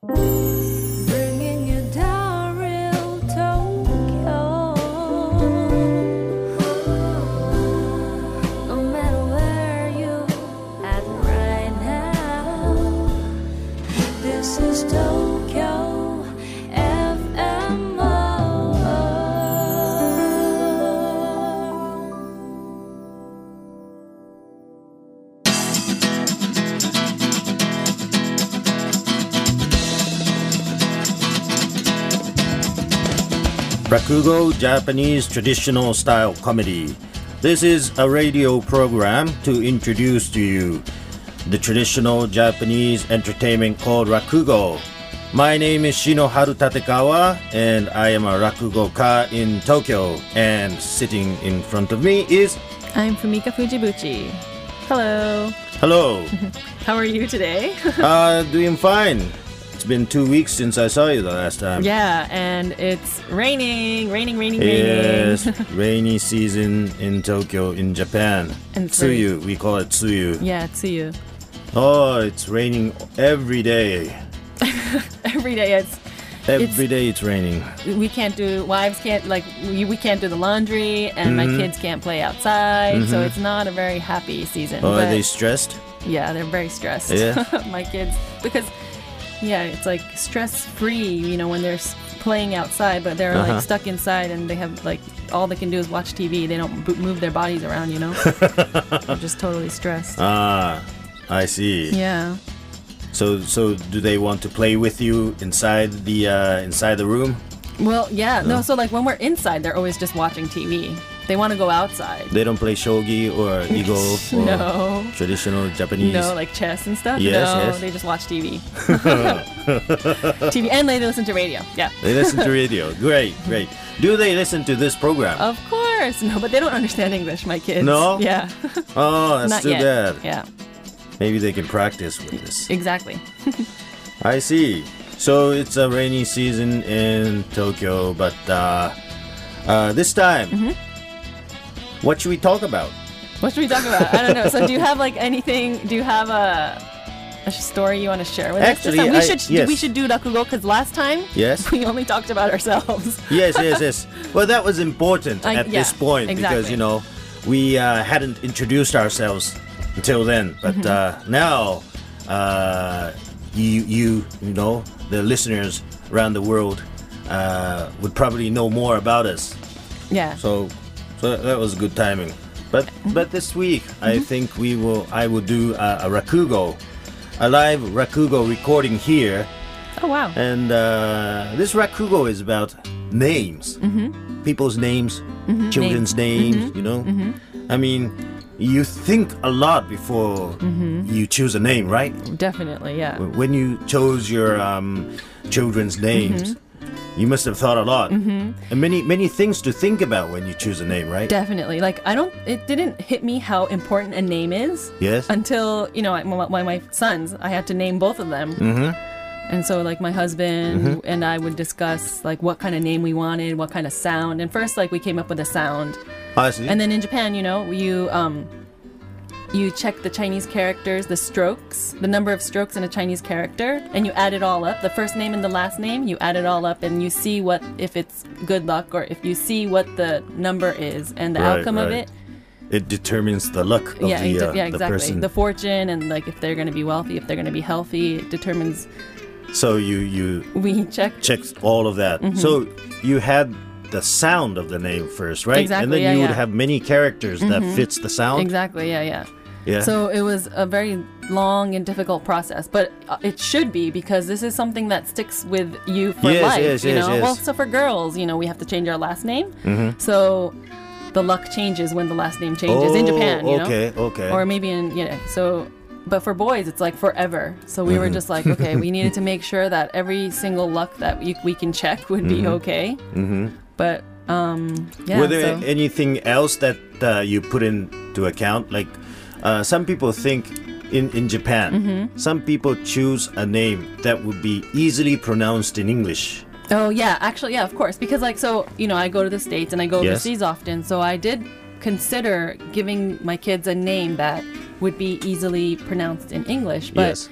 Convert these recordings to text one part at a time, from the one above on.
Bringing Rakugo Japanese traditional style comedy. This is a radio program to introduce to you the traditional Japanese entertainment called Rakugo. My name is Shinoharu Tatekawa and I am a Rakugo ka in Tokyo and sitting in front of me is I'm Fumika Fujibuchi. Hello. hello. How are you today? uh doing fine. It's been 2 weeks since I saw you the last time. yeah, and it's raining, raining, raining, raining. Yes, rainy season in Tokyo, in Japan. And it's Tsuyu, we call it Tsuyu. Yeah, Tsuyu. Oh, it's raining every day. Every day it's Every day it's raining. we can't do wives can't like we, we can't do the laundry and my Mm-hmm. kids can't play outside so it's not a very happy season Oh, are they stressed? yeah they're very stressed Yeah? my kids because yeah it's like stress free you know when they're playing outside but they're Uh-huh. like stuck inside and they have like all they can do is watch tv they don't b- move their bodies around you know they're just totally stressed Ah, I see. yeah So, so do they want to play with you inside the uh, inside the room? well yeah no so like when we're inside they're always just watching tv they want to go outside They don't play shogi or igo or no traditional Japanese. No, like chess and stuff. Yes, no, yes. they just watch TV. TV, and they listen to radio. Yeah, They listen to radio. Great, great. Do they listen to this program? of course. No, but they don't understand English. My kids. No? Yeah. oh, that's Not too yet. bad. Yeah. Maybe they can practice with this. Exactly. I see. So it's a rainy season in Tokyo, but uh, uh, this time, Mm-hmm. What should we talk about? What should we talk about? I don't know. So, do you have like anything? Do you have a a story you want to share with Actually, us? time? we I- should yes. we should do rakugo because last time Yes. we only talked about ourselves. yes, yes, yes. Well, that was important I- at yeah, this point because you know we uh, hadn't introduced ourselves until then, but Mm-hmm. uh, now uh, you, you, you know, the listeners around the world uh, would probably know more about us. Yeah. So, so that was good timing. But mm-hmm. but this week, I mm-hmm. think we will. I will do a, a rakugo, a live rakugo recording here, oh wow. and uh, this rakugo is about names, mm-hmm. people's names, mm-hmm. children's names. You know, I mean, you think a lot before you choose a name, right? Definitely. Yeah. When you chose your um, children's names. You must have thought a lot, mm-hmm. and many many things to think about when you choose a name, right? Definitely. Like I don't. It didn't hit me how important a name is. Yes. until you know my, my, my sons i had to name both of them Mm-hmm. and so like my husband and i would discuss like what kind of name we wanted what kind of sound and first like we came up with a sound I see. and then in japan you know you um you check the chinese characters the strokes the number of strokes in a chinese character and you add it all up the first name and the last name you add it all up and you see what if it's good luck or if you see what the number is and the Right, outcome of right. it it determines the luck of yeah, the, uh, yeah, the exactly. person. The fortune and like if they're going to be wealthy, if they're going to be healthy, it determines. so you you We check. checked all of that. So you had the sound of the name first, right? Exactly, and then yeah, you would yeah. have many characters that fits the sound. Exactly. Yeah, yeah. Yeah. So it was a very long and difficult process, but uh, it should be because this is something that sticks with you for Yes, life. yes, you yes, know. yes. Well, so for girls, you know, we have to change our last name. Mm-hmm. So the luck changes when the last name changes in Oh, Japan. You know. okay, okay. Or maybe in yeah. So. But for boys, it's like forever. So we Mm-hmm. were just like, okay, we needed to make sure that every single luck that we, we can check would be okay. Mm-hmm. But um, yeah. Were there so- anything else that uh, you put into account? Like uh, some people think in in Japan, Mm-hmm. some people choose a name that would be easily pronounced in English. Oh yeah, actually yeah, of course. Because like so, you know, I go to the states and I go Yes. overseas often, so I did consider giving my kids a name that would be easily pronounced in English. But yes.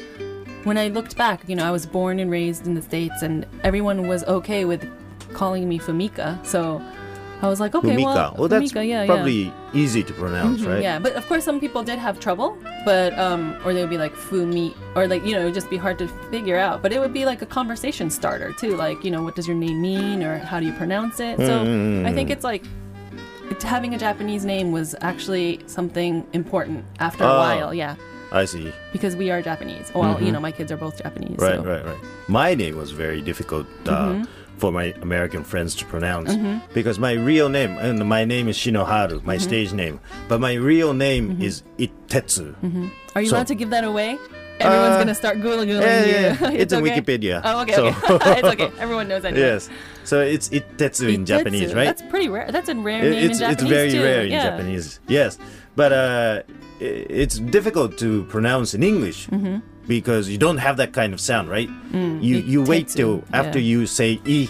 when I looked back, you know, I was born and raised in the states, and everyone was okay with calling me Fumika. So I was like, okay, Fumika. well, Well, that's Fumika, yeah, yeah. probably easy to pronounce, Mhm, right? Yeah, but of course, some people did have trouble, but um, or they would be like Fumi, or like you know, it would just be hard to figure out. But it would be like a conversation starter too, like you know, what does your name mean, or how do you pronounce it? So I think it's like it, having a Japanese name was actually something important after a Oh. while, yeah, I see. because we are Japanese. Well, you know, my kids are both Japanese. Right, so. right, right. My name was very difficult uh, Mm-hmm. For my American friends to pronounce because my real name and my name is Shinoharu, my Mm-hmm. stage name, but my real name is Itetsu. Are you So- allowed to give that away? Everyone's Uh, gonna start googling Yeah, you. yeah, it's, a okay? Wikipedia. Oh, okay, So- okay. it's okay. Everyone knows anyway. yes. So it's Itetsu in Itetsu. Japanese, right? That's pretty rare. That's a rare It- name it's in Japanese it's very too. rare in. Japanese. Yes, but uh, it's difficult to pronounce in English Mm-hmm. Because you don't have that kind of sound, right? you you wait till after Mm, you say i,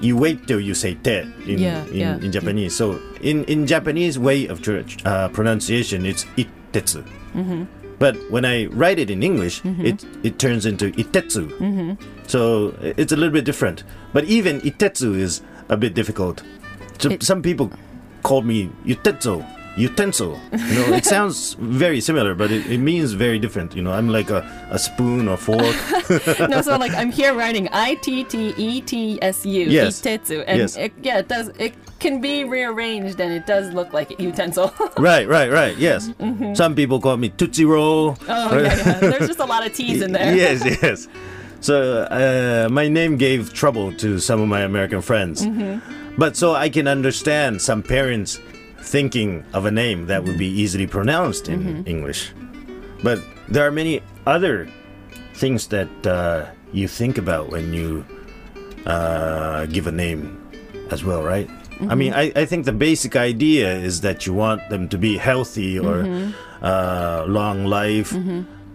you wait till you say te in Yeah, in, yeah. in Japanese. So in in Japanese way of uh, pronunciation, it's itetsu. Mm-hmm. But when I write it in English, it it turns into itetsu. Mm-hmm. So it's a little bit different. But even itetsu is a bit difficult. So It- some people call me utetsu, utensil. You know, it sounds very similar, but it, it means very different. You know, I'm like a, a spoon or fork. no, so like I'm here writing I T T E T S U Yes. itetsu, and Yes. it, yeah, it does. It can be rearranged, and it does look like utensil. right, right, right. Yes. Some people call me tootsie roll. Mm-hmm. oh yeah, yeah. There's just a lot of T's in there. yes, yes. So uh, my name gave trouble to some of my American friends. Mm-hmm. But so I can understand some parents thinking of a name that would be easily pronounced in Mm-hmm. English. But there are many other things that uh, you think about when you uh, give a name as well, right? I mean, Mm-hmm. I, I think the basic idea is that you want them to be healthy or Mm-hmm. uh, long life,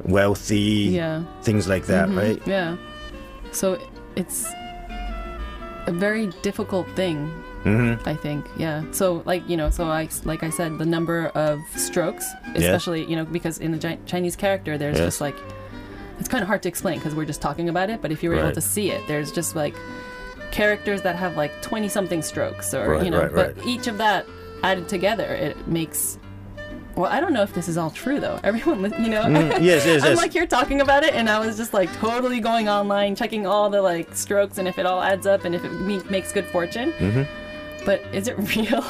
wealthy, Yeah. things like that, right? Yeah. So it's a very difficult thing. Mm-hmm. I think, yeah. So, like you know, so I like I said, the number of strokes, especially you know, because in the Chi- Chinese character, there's Yes. just like it's kind of hard to explain because we're just talking about it. But if you're able to see it, there's just like characters that have like twenty something strokes, or Right, you know, right, but right. each of that added together, it makes. Well, I don't know if this is all true though. Everyone, you know, Mm, yes, yes, I'm yes. like here talking about it, and I was just like totally going online, checking all the like strokes and if it all adds up and if it me- makes good fortune. But is it real?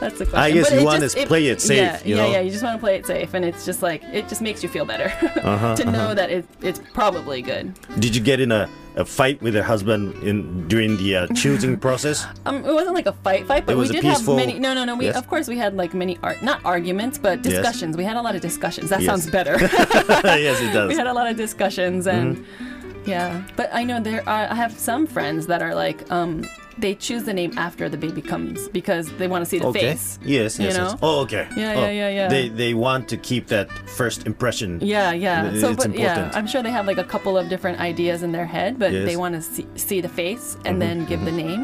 That's the question. Mm-hmm. I guess But you wanna just- play it safe, Yeah, you yeah, know? yeah. You just want to play it safe, and it's just like it just makes you feel better Uh-huh, to know that it, it's probably good. Did you get in a, a fight with your husband in during the uh, choosing process? Um, it wasn't like a fight, fight, but It was we a did peaceful- have many. No, no, no. We Yes? of course we had like many art, not arguments, but Yes. discussions. We had a lot of discussions. That Yes. sounds better. yes, it does. we had a lot of discussions and Mm-hmm. yeah but i know there are i have some friends that are like um they choose the name after the baby comes because they want to see the okay. face Yes, you yes, yes. Oh, okay. Yeah, Oh, yeah, yeah, yeah. They they want to keep that first impression. yeah yeah It's so but yeah i'm sure they have like a couple of different ideas in their head but Yes. Mm-hmm. they want to see, see the face and then give the name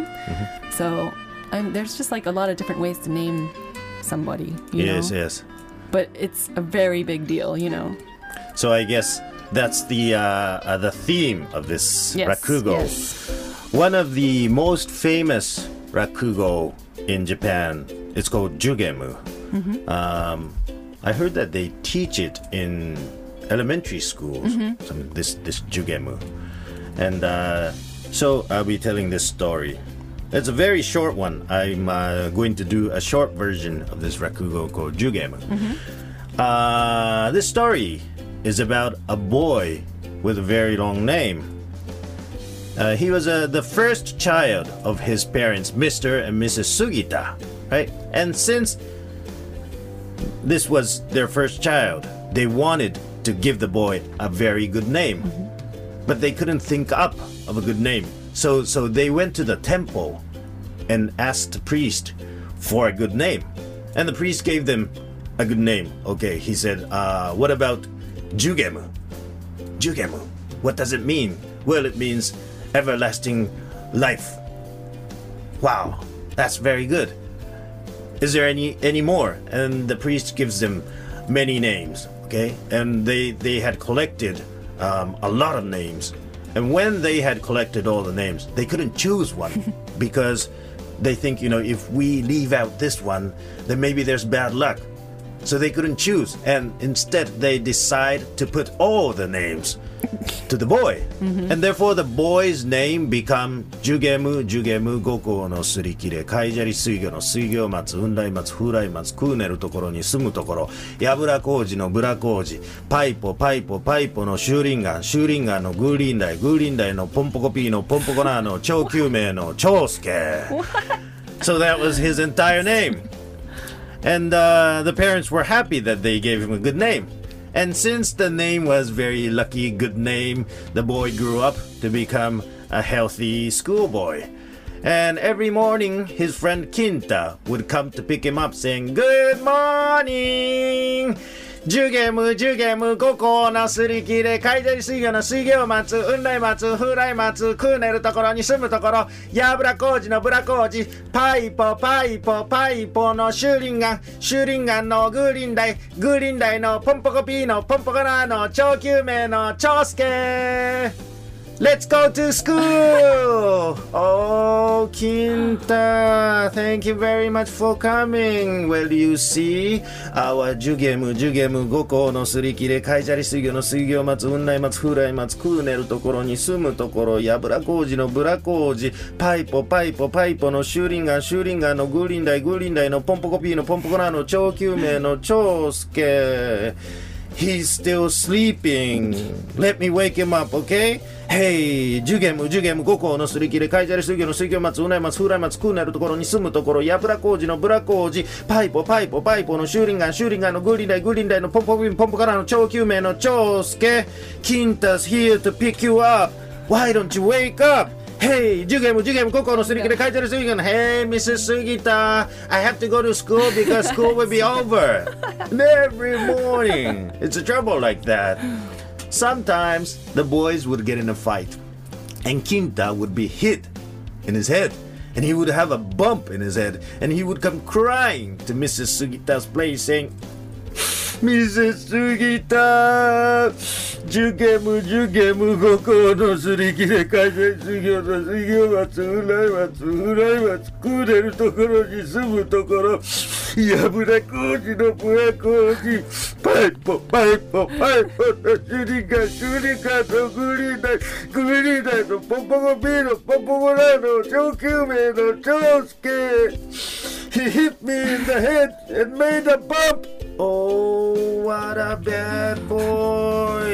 so um, there's just like a lot of different ways to name somebody you Yes, know yes. but it's a very big deal you know So I guess that's the uh, uh, the theme of this yes rakugo. yes. One of the most famous rakugo in Japan. It's called jugemu. Mm-hmm. Um, I heard that they teach it in elementary schools. Mm-hmm. Some this this jugemu, and uh, so I'll be telling this story. It's a very short one. I'm uh, going to do a short version of this rakugo called jugemu. Uh, this story is about a boy with a very long name. Uh, he was uh, the first child of his parents, Mr. and Mrs. Sugita, right? And since this was their first child, they wanted to give the boy a very good name, but they couldn't think up of a good name. So, so they went to the temple and asked the priest for a good name, and the priest gave them a good name. Okay, he said, uh, "What about Jugemu?" Jugemu. What does it mean? Well, it means everlasting life. Wow, that's very good. Is there any any more? And the priest gives them many names. Okay, and they they had collected um, a lot of names. And when they had collected all the names, they couldn't choose one because they think, you know, if we leave out this one, then maybe there's bad luck. So they couldn't choose. And instead, they decide to put all the names to the boy. And therefore, the boy's name become ジュゲム、ジュゲム、五行のすり切れ、海砂利水魚の水魚松、雲来松、風来松、クーネルところに住むところ、やぶら工事のブラ工事、パイポ、パイポ、パイポのシューリンガン、シューリンガンのグーリンダイ、グーリンダイのポンポコピーのポンポコナーの超救命の長介。So that was his entire name. And uh, the parents were happy that they gave him a good name. And since the name was very lucky, good name, the boy grew up to become a healthy schoolboy. And every morning, his friend Kinta would come to pick him up saying, Good morning! 10ゲーム、10ゲーム、五個のすり切れ、海砂利水魚の水魚を待つ、雲来松、風来松、食うねるところに住むところ、やぶら工事のブラ工事、パイポ、パイポ、パイポのシューリンガン、シューリンガンのグーリンダイ、グーリンダイのポンポコピーのポンポコラーの超救命の長介。Let's go to school! Oh, Kinta, thank you very much for coming. Well, you see, our ジュゲム、ジュゲム、五行のすり切れ、海砂利水魚の水魚松、雲来松、風来松、クーネルところに住むところ、やぶら工事のブラ工事、パイポ、パイポ、パイポのシューリンガン、シューリンガンのグーリンダイ、グーリンダイのポンポコピーのポンポコナーの超救命の長介。He's still sleeping. Let me wake him up, okay? Hey, ジュゲム、ジュゲム、五行のすり切れ、海砂利水魚の水魚松、うない松、風来松、クーネルところに住むところ、やぶら工事のブラ工事、パイポ、パイポ、パイポのシューリンガン、シューリンガンのグーリンダイ、グーリンダイのポンポピン、ポンポからの超救命の長介。Kinta's here to pick you up. Why don't you wake up? Hey, Jugem, Jugem, Koko no Sneaker Hey, Mrs. Sugita, I have to go to school because school will be over. Every morning. It's a trouble like that. Sometimes the boys would get in a fight, and Kinta would be hit in his head, and he would have a bump in his head, and he would come crying to Mrs. Sugita's place saying, 見せすぎた受験無受験無五校のすり切れ改善授業の授業は償いは償いは作れるところに住むところ破れ工事のプレ工事パイポパイポパイポの修理が修理がのグリーンダイグリーンダイのポポゴビーのポポゴラの上級名の長介 He hit me in the head and made a bump Oh, what a bad boy.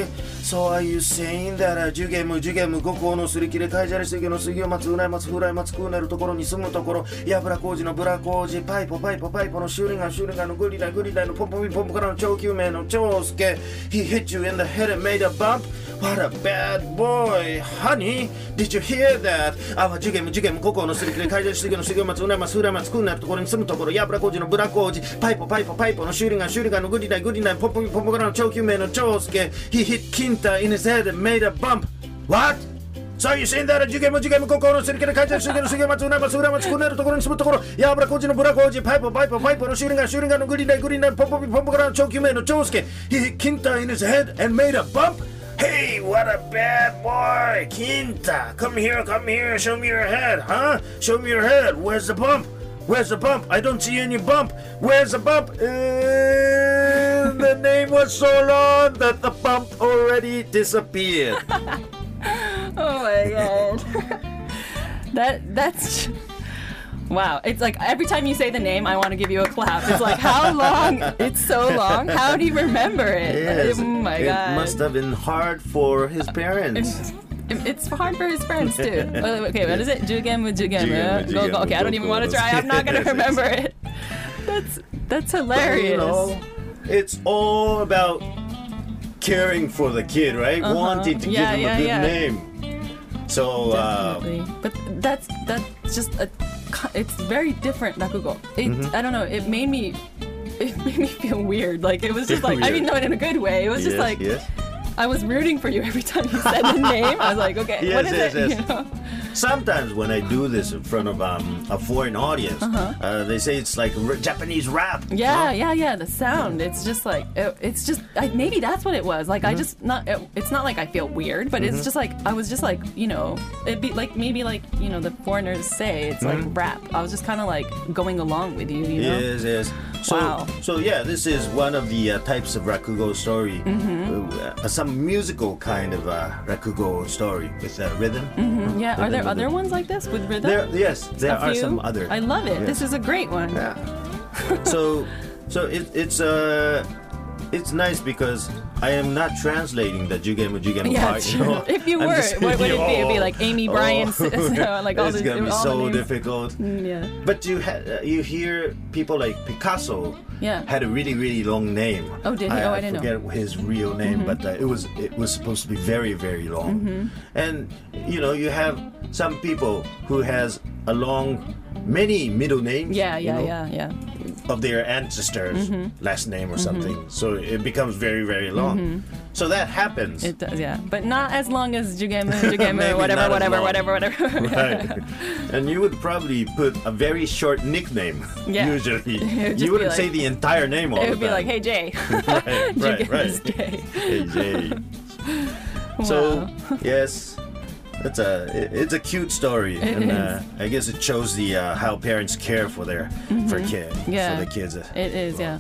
So are you saying that uh, ジュゲム、ジュゲム、五行のすり切れ、海砂利水魚の水魚松、うない松、風来松、クーネルところに住むところ、やぶら工事のブラ工事、パイポ、パイポ、パイポのシューリンガン、シューリガンのグリダ、グリダのポンポンポンポからの超救命の長介。He hit you in the head and made a bump? What a bad boy. Honey, did you hear that? あわ、ジュゲム、ジュゲム、五行のすり切れ、海砂利水魚の水魚松、うない松、風来松、クーネルところに住むところ、やぶら工事のブラ工事、パイポ、パイポ、パイポのシューリンガン、シューリガンのグリダ、グリダ、ポンポンポンポからの超救命の長介。He hit 金 Santa uh, in his head made a bump. What? So you're saying that you get what you get, Kokoro, Sirikana, Kaja, Sugar, Sugar, Matsuna, Masura, Matsuner, Tokoran, Smutokoro, Yabra, Kojin, Burakoji, Piper, Piper, Piper, shooting, shooting, and Gurina, Gurina, Popo, Pomporan, Chokume, no Chosuke. He Kinta in his head and made a bump. Hey, what a bad boy, Kinta. Come here, come here, show me your head, huh? Show me your head. Where's the bump? Where's the bump? I don't see any bump. Where's the bump? Uh... And the name was so long that the bump already disappeared. Oh my god. that that's Wow, it's like every time you say the name, I want to give you a clap. It's like how long? It's so long. How do you remember it? Yes, oh my it god. It must have been hard for his uh, parents. It's, hard for his friends too. Okay, what is it? Jugemu, jugemu. Jugemu, Go, go. Okay, I don't even want to try. I'm not gonna remember it. That's that's hilarious. You know, it's all about caring for the kid, right? Uh-huh. Wanting to Yeah, give him yeah, a good yeah. name. So, uh, Definitely. but that's that's just a it's very different rakugo. It Mm-hmm. I don't know. It made me it made me feel weird. Like it was just like I mean not in a good way. It was just yes, like yes. I was rooting for you every time you said the name. I was like, okay, Yes, what is it? yes. You know? Sometimes when I do this in front of um, a foreign audience, uh they say it's like r- Japanese rap. Uh-huh. Yeah, yeah, yeah. The sound. It's just like it, it's just I, maybe that's what it was. Like Mm-hmm. I just not. It, it's not like I feel weird, but it's just like I was just like you know it'd be like maybe like you know the foreigners say it's like Mm-hmm. rap. I was just kind of like going along with you. You know. Yes, yes. So, Wow. so yeah, this is one of the uh, types of rakugo story. Mm-hmm. Uh, some musical kind of uh, rakugo story with uh, rhythm. Yeah. Are there Rhythm, other rhythm. ones like this with rhythm? There, yes, there A are few? some other. I love it. Yes. This is a great one. Yeah. so, so it, it's uh, it's nice because I am not translating the jugemu jugemu Yeah, part. you know? If you I'm were, just what would it be? It'd be like Amy Bryan, oh. you know, like all it's gonna be so difficult. Mm, Yeah. But you ha- uh, you hear people like Picasso Yeah. had a really really long name. Oh, did he? Oh, I didn't know. Mm-hmm. forget his real name, but uh, it was it was supposed to be very very long. Mm-hmm. And you know you have some people who has a long many middle names. Yeah, you yeah, know, yeah, yeah. Of their ancestors' Mm-hmm. last name or something, so it becomes very very long. So that happens. It does, yeah. But not as long as Jugemu, Jugemu, Maybe whatever, whatever, whatever, whatever, Right. and you would probably put a very short nickname. Yeah. Usually, would you wouldn't like- say the entire name all It would be like, hey, Jay. right, right, right. Jay. Hey Jay. So yes, it's a it- it's a cute story, It and. Uh, I guess it shows the uh, how parents care for their for kid Mm-hmm. Yeah. for the kids. It is, yeah.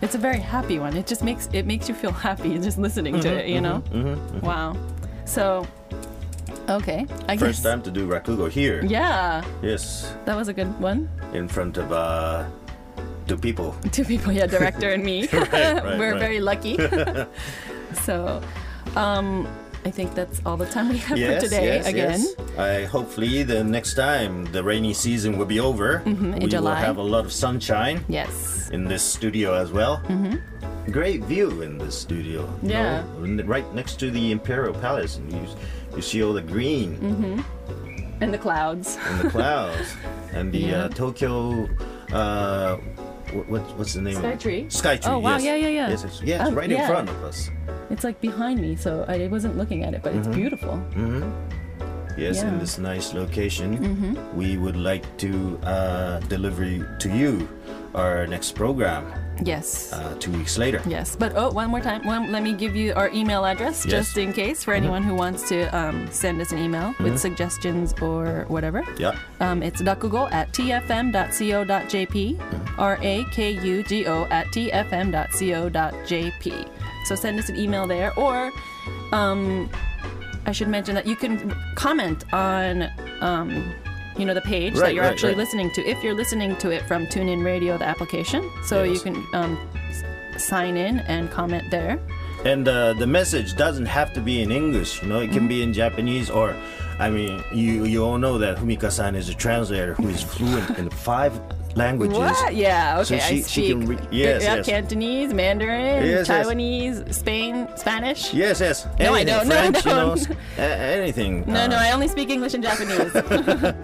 It's a very happy one. It just makes it makes you feel happy just listening to Mm-hmm, it, you know? Wow. So, okay. I First guess. time to do rakugo here. Yeah, Yes, that was a good one. in front of uh, two people. Two people, yeah, director and me. right, We're right. very lucky. so, um, I think that's all the time we have yes, for today. yes, again, yes. I hopefully the next time the rainy season will be over. Mm-hmm, in we July. will have a lot of sunshine yes. in this studio as well. Mm-hmm. Great view in this studio. Yeah. right next to the Imperial Palace, and you you see all the green Mm-hmm. And the clouds. and the clouds and the Yeah. uh, Tokyo. Uh, what, what, what's the name? of it? Skytree? Skytree. Oh, wow, Yes. yeah, yeah, yeah. Yes, it's, yeah, it's Um, right yeah. in front of us. It's like behind me, so I wasn't looking at it, but Mm-hmm. it's beautiful. Yes, in this nice location, Mm-hmm. we would like to uh, deliver to you our next program Yes. uh, two weeks later. Yes, but oh, one more time. One, let me give you our email address Yes. Mm-hmm. just in case for anyone who wants to um, send us an email with suggestions or whatever. Yeah. Um, it's rakugo at tfm.co.jp, R A K U G O at tfm.co.jp. So send us an email there, or um, I should mention that you can comment on. Um, you know the page that you're right, actually right. listening to if you're listening to it from TuneIn Radio, the application. So Yes. you can um, s- sign in and comment there. And uh, the message doesn't have to be in English. You know, it can be in Japanese or, I mean, you you all know that Fumika-san is a translator who is fluent in five languages. What? Yeah. So Okay. I she- speak. she can re- yes, yeah, yes. Cantonese, Mandarin, Yes, yes. Taiwanese, Spain, Spanish. Yes, yes. No, I Anything, don't. No, I French, you know, don't. a- anything. No, uh, no, I only speak English and Japanese.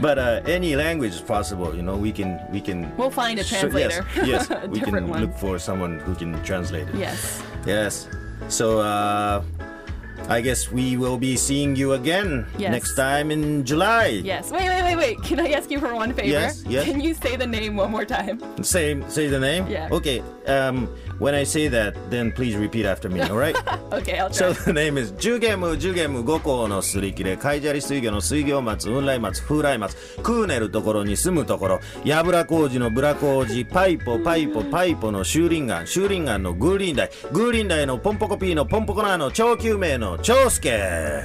But uh, any language is possible. You know, we can we can. We'll find a So- translator. yes, yes, A we can one. look for someone who can translate it. yes. Yes. So uh, I guess we will be seeing you again Yes. next time in July. Yes. Wait, wait, wait, wait. Can I ask you for one favor? Yes, yes. Can you say the name one more time? Say say the name. Yeah. Okay. Um, when I say that, then please repeat after me. All right? Okay, I'll try. So the name is ジュゲムジュゲム五校のすり切れ海砂利水魚の水魚松雲来松風来松クーネルところに住むところやぶら工事のブラ工事パイポパイポパイポのシューリンガンシューリンガンのグーリンダイグーリンダイのポンポコピーのポンポコナーの超救命の長介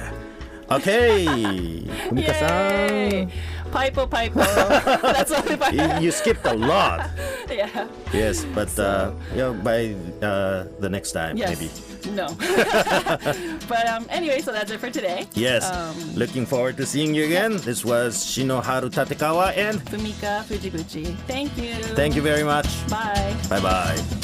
OK ふみかさ!ん Pipo, pipo. That's all you, you skipped a lot Yeah. yes but uh, yeah, by uh, the next time Yes. maybe No. but um, anyway, so that's it for today. Yes. Um, Looking forward to seeing you again. This was Shinoharu Tatekawa and Fumika Fujiguchi. Thank you. thank you very much. Bye. Bye bye.